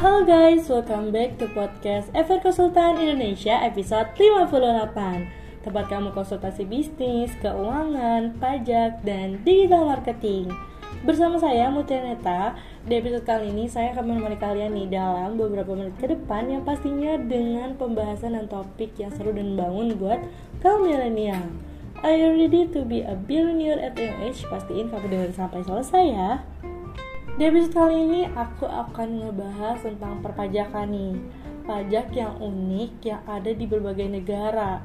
Halo guys, welcome back to podcast Ever Konsultan Indonesia episode 58 Tempat kamu konsultasi bisnis, keuangan, pajak, dan digital marketing. Bersama saya Mutia Neta Di episode kali ini saya akan menemani kalian nih dalam beberapa menit ke depan Yang pastinya dengan pembahasan dan topik yang seru dan bangun buat kaum milenial. Are you ready to be a billionaire at young age? Pastiin kamu dengerin sampai selesai ya di episode kali ini aku akan ngebahas tentang perpajakan nih. Pajak yang unik yang ada di berbagai negara.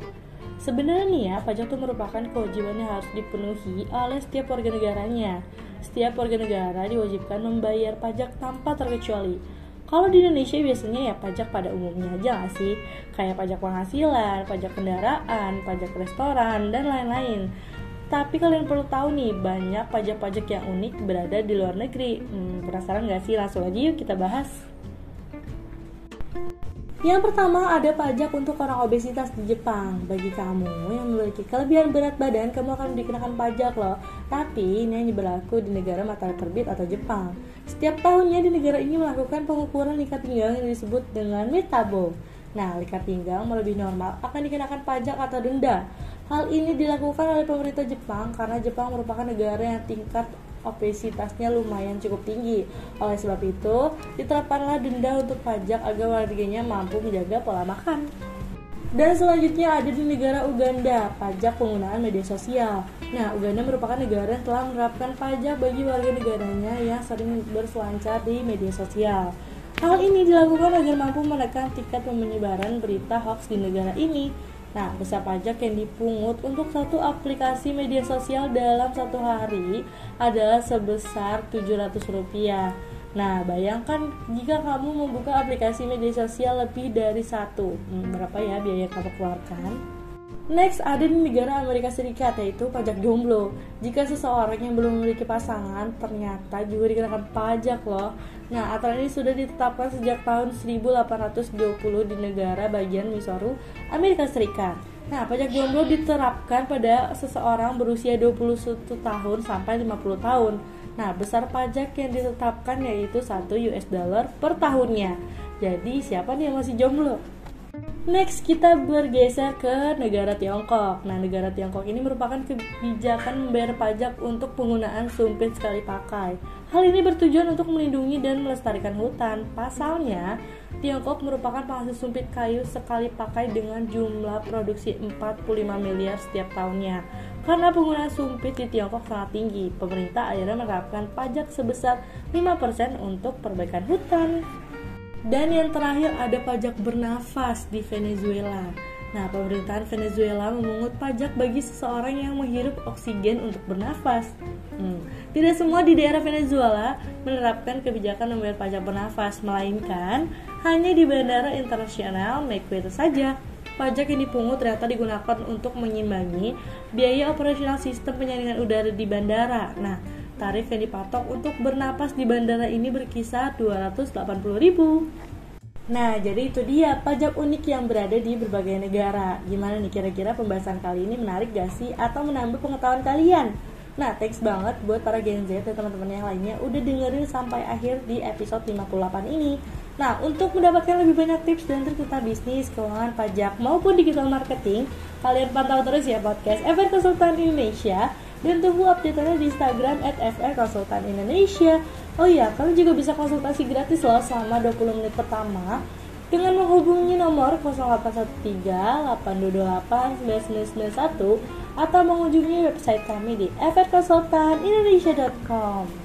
Sebenarnya ya, pajak itu merupakan kewajiban yang harus dipenuhi oleh setiap warga negaranya. Setiap warga negara diwajibkan membayar pajak tanpa terkecuali. Kalau di Indonesia biasanya ya pajak pada umumnya aja gak sih? Kayak pajak penghasilan, pajak kendaraan, pajak restoran, dan lain-lain tapi kalian perlu tahu nih, banyak pajak-pajak yang unik berada di luar negeri. Hmm, penasaran gak sih? Langsung aja yuk kita bahas. Yang pertama ada pajak untuk orang obesitas di Jepang. Bagi kamu yang memiliki kelebihan berat badan, kamu akan dikenakan pajak loh. Tapi ini hanya berlaku di negara matahari terbit atau Jepang. Setiap tahunnya di negara ini melakukan pengukuran likat pinggang yang disebut dengan metabo. Nah, likat pinggang melebihi normal akan dikenakan pajak atau denda. Hal ini dilakukan oleh pemerintah Jepang karena Jepang merupakan negara yang tingkat obesitasnya lumayan cukup tinggi. Oleh sebab itu, diterapkanlah denda untuk pajak agar warganya mampu menjaga pola makan. Dan selanjutnya ada di negara Uganda, pajak penggunaan media sosial. Nah, Uganda merupakan negara yang telah menerapkan pajak bagi warga negaranya yang sering berselancar di media sosial. Hal ini dilakukan agar mampu menekan tingkat penyebaran berita hoax di negara ini. Nah, besar pajak yang dipungut untuk satu aplikasi media sosial dalam satu hari adalah sebesar 700 rupiah. Nah, bayangkan jika kamu membuka aplikasi media sosial lebih dari satu, hmm, berapa ya biaya kamu keluarkan? Next ada di negara Amerika Serikat yaitu pajak jomblo. Jika seseorang yang belum memiliki pasangan ternyata juga dikenakan pajak loh. Nah, aturan ini sudah ditetapkan sejak tahun 1820 di negara bagian Missouri, Amerika Serikat. Nah, pajak jomblo diterapkan pada seseorang berusia 21 tahun sampai 50 tahun. Nah, besar pajak yang ditetapkan yaitu 1 US dollar per tahunnya. Jadi, siapa nih yang masih jomblo? Next kita bergeser ke negara Tiongkok. Nah, negara Tiongkok ini merupakan kebijakan membayar pajak untuk penggunaan sumpit sekali pakai. Hal ini bertujuan untuk melindungi dan melestarikan hutan. Pasalnya, Tiongkok merupakan penghasil sumpit kayu sekali pakai dengan jumlah produksi 45 miliar setiap tahunnya. Karena penggunaan sumpit di Tiongkok sangat tinggi, pemerintah akhirnya menerapkan pajak sebesar 5% untuk perbaikan hutan. Dan yang terakhir ada pajak bernafas di Venezuela. Nah, pemerintahan Venezuela memungut pajak bagi seseorang yang menghirup oksigen untuk bernafas. Hmm. Tidak semua di daerah Venezuela menerapkan kebijakan membayar pajak bernafas, melainkan hanya di bandara internasional Mequito saja. Pajak yang dipungut ternyata digunakan untuk menyimbangi biaya operasional sistem penyaringan udara di bandara. Nah, Tarif yang dipatok untuk bernapas di bandara ini berkisar 280.000. Nah, jadi itu dia pajak unik yang berada di berbagai negara. Gimana nih kira-kira pembahasan kali ini menarik gak sih atau menambah pengetahuan kalian? Nah, thanks banget buat para Gen Z dan teman-teman yang lainnya udah dengerin sampai akhir di episode 58 ini. Nah, untuk mendapatkan lebih banyak tips dan trik tentang bisnis, keuangan, pajak, maupun digital marketing, kalian pantau terus ya podcast Ever Konsultan Indonesia dan tunggu update-nya di Instagram at FR Konsultan Indonesia. Oh iya, kalian juga bisa konsultasi gratis loh selama 20 menit pertama dengan menghubungi nomor 0813 8228 9991 atau mengunjungi website kami di frkonsultanindonesia.com.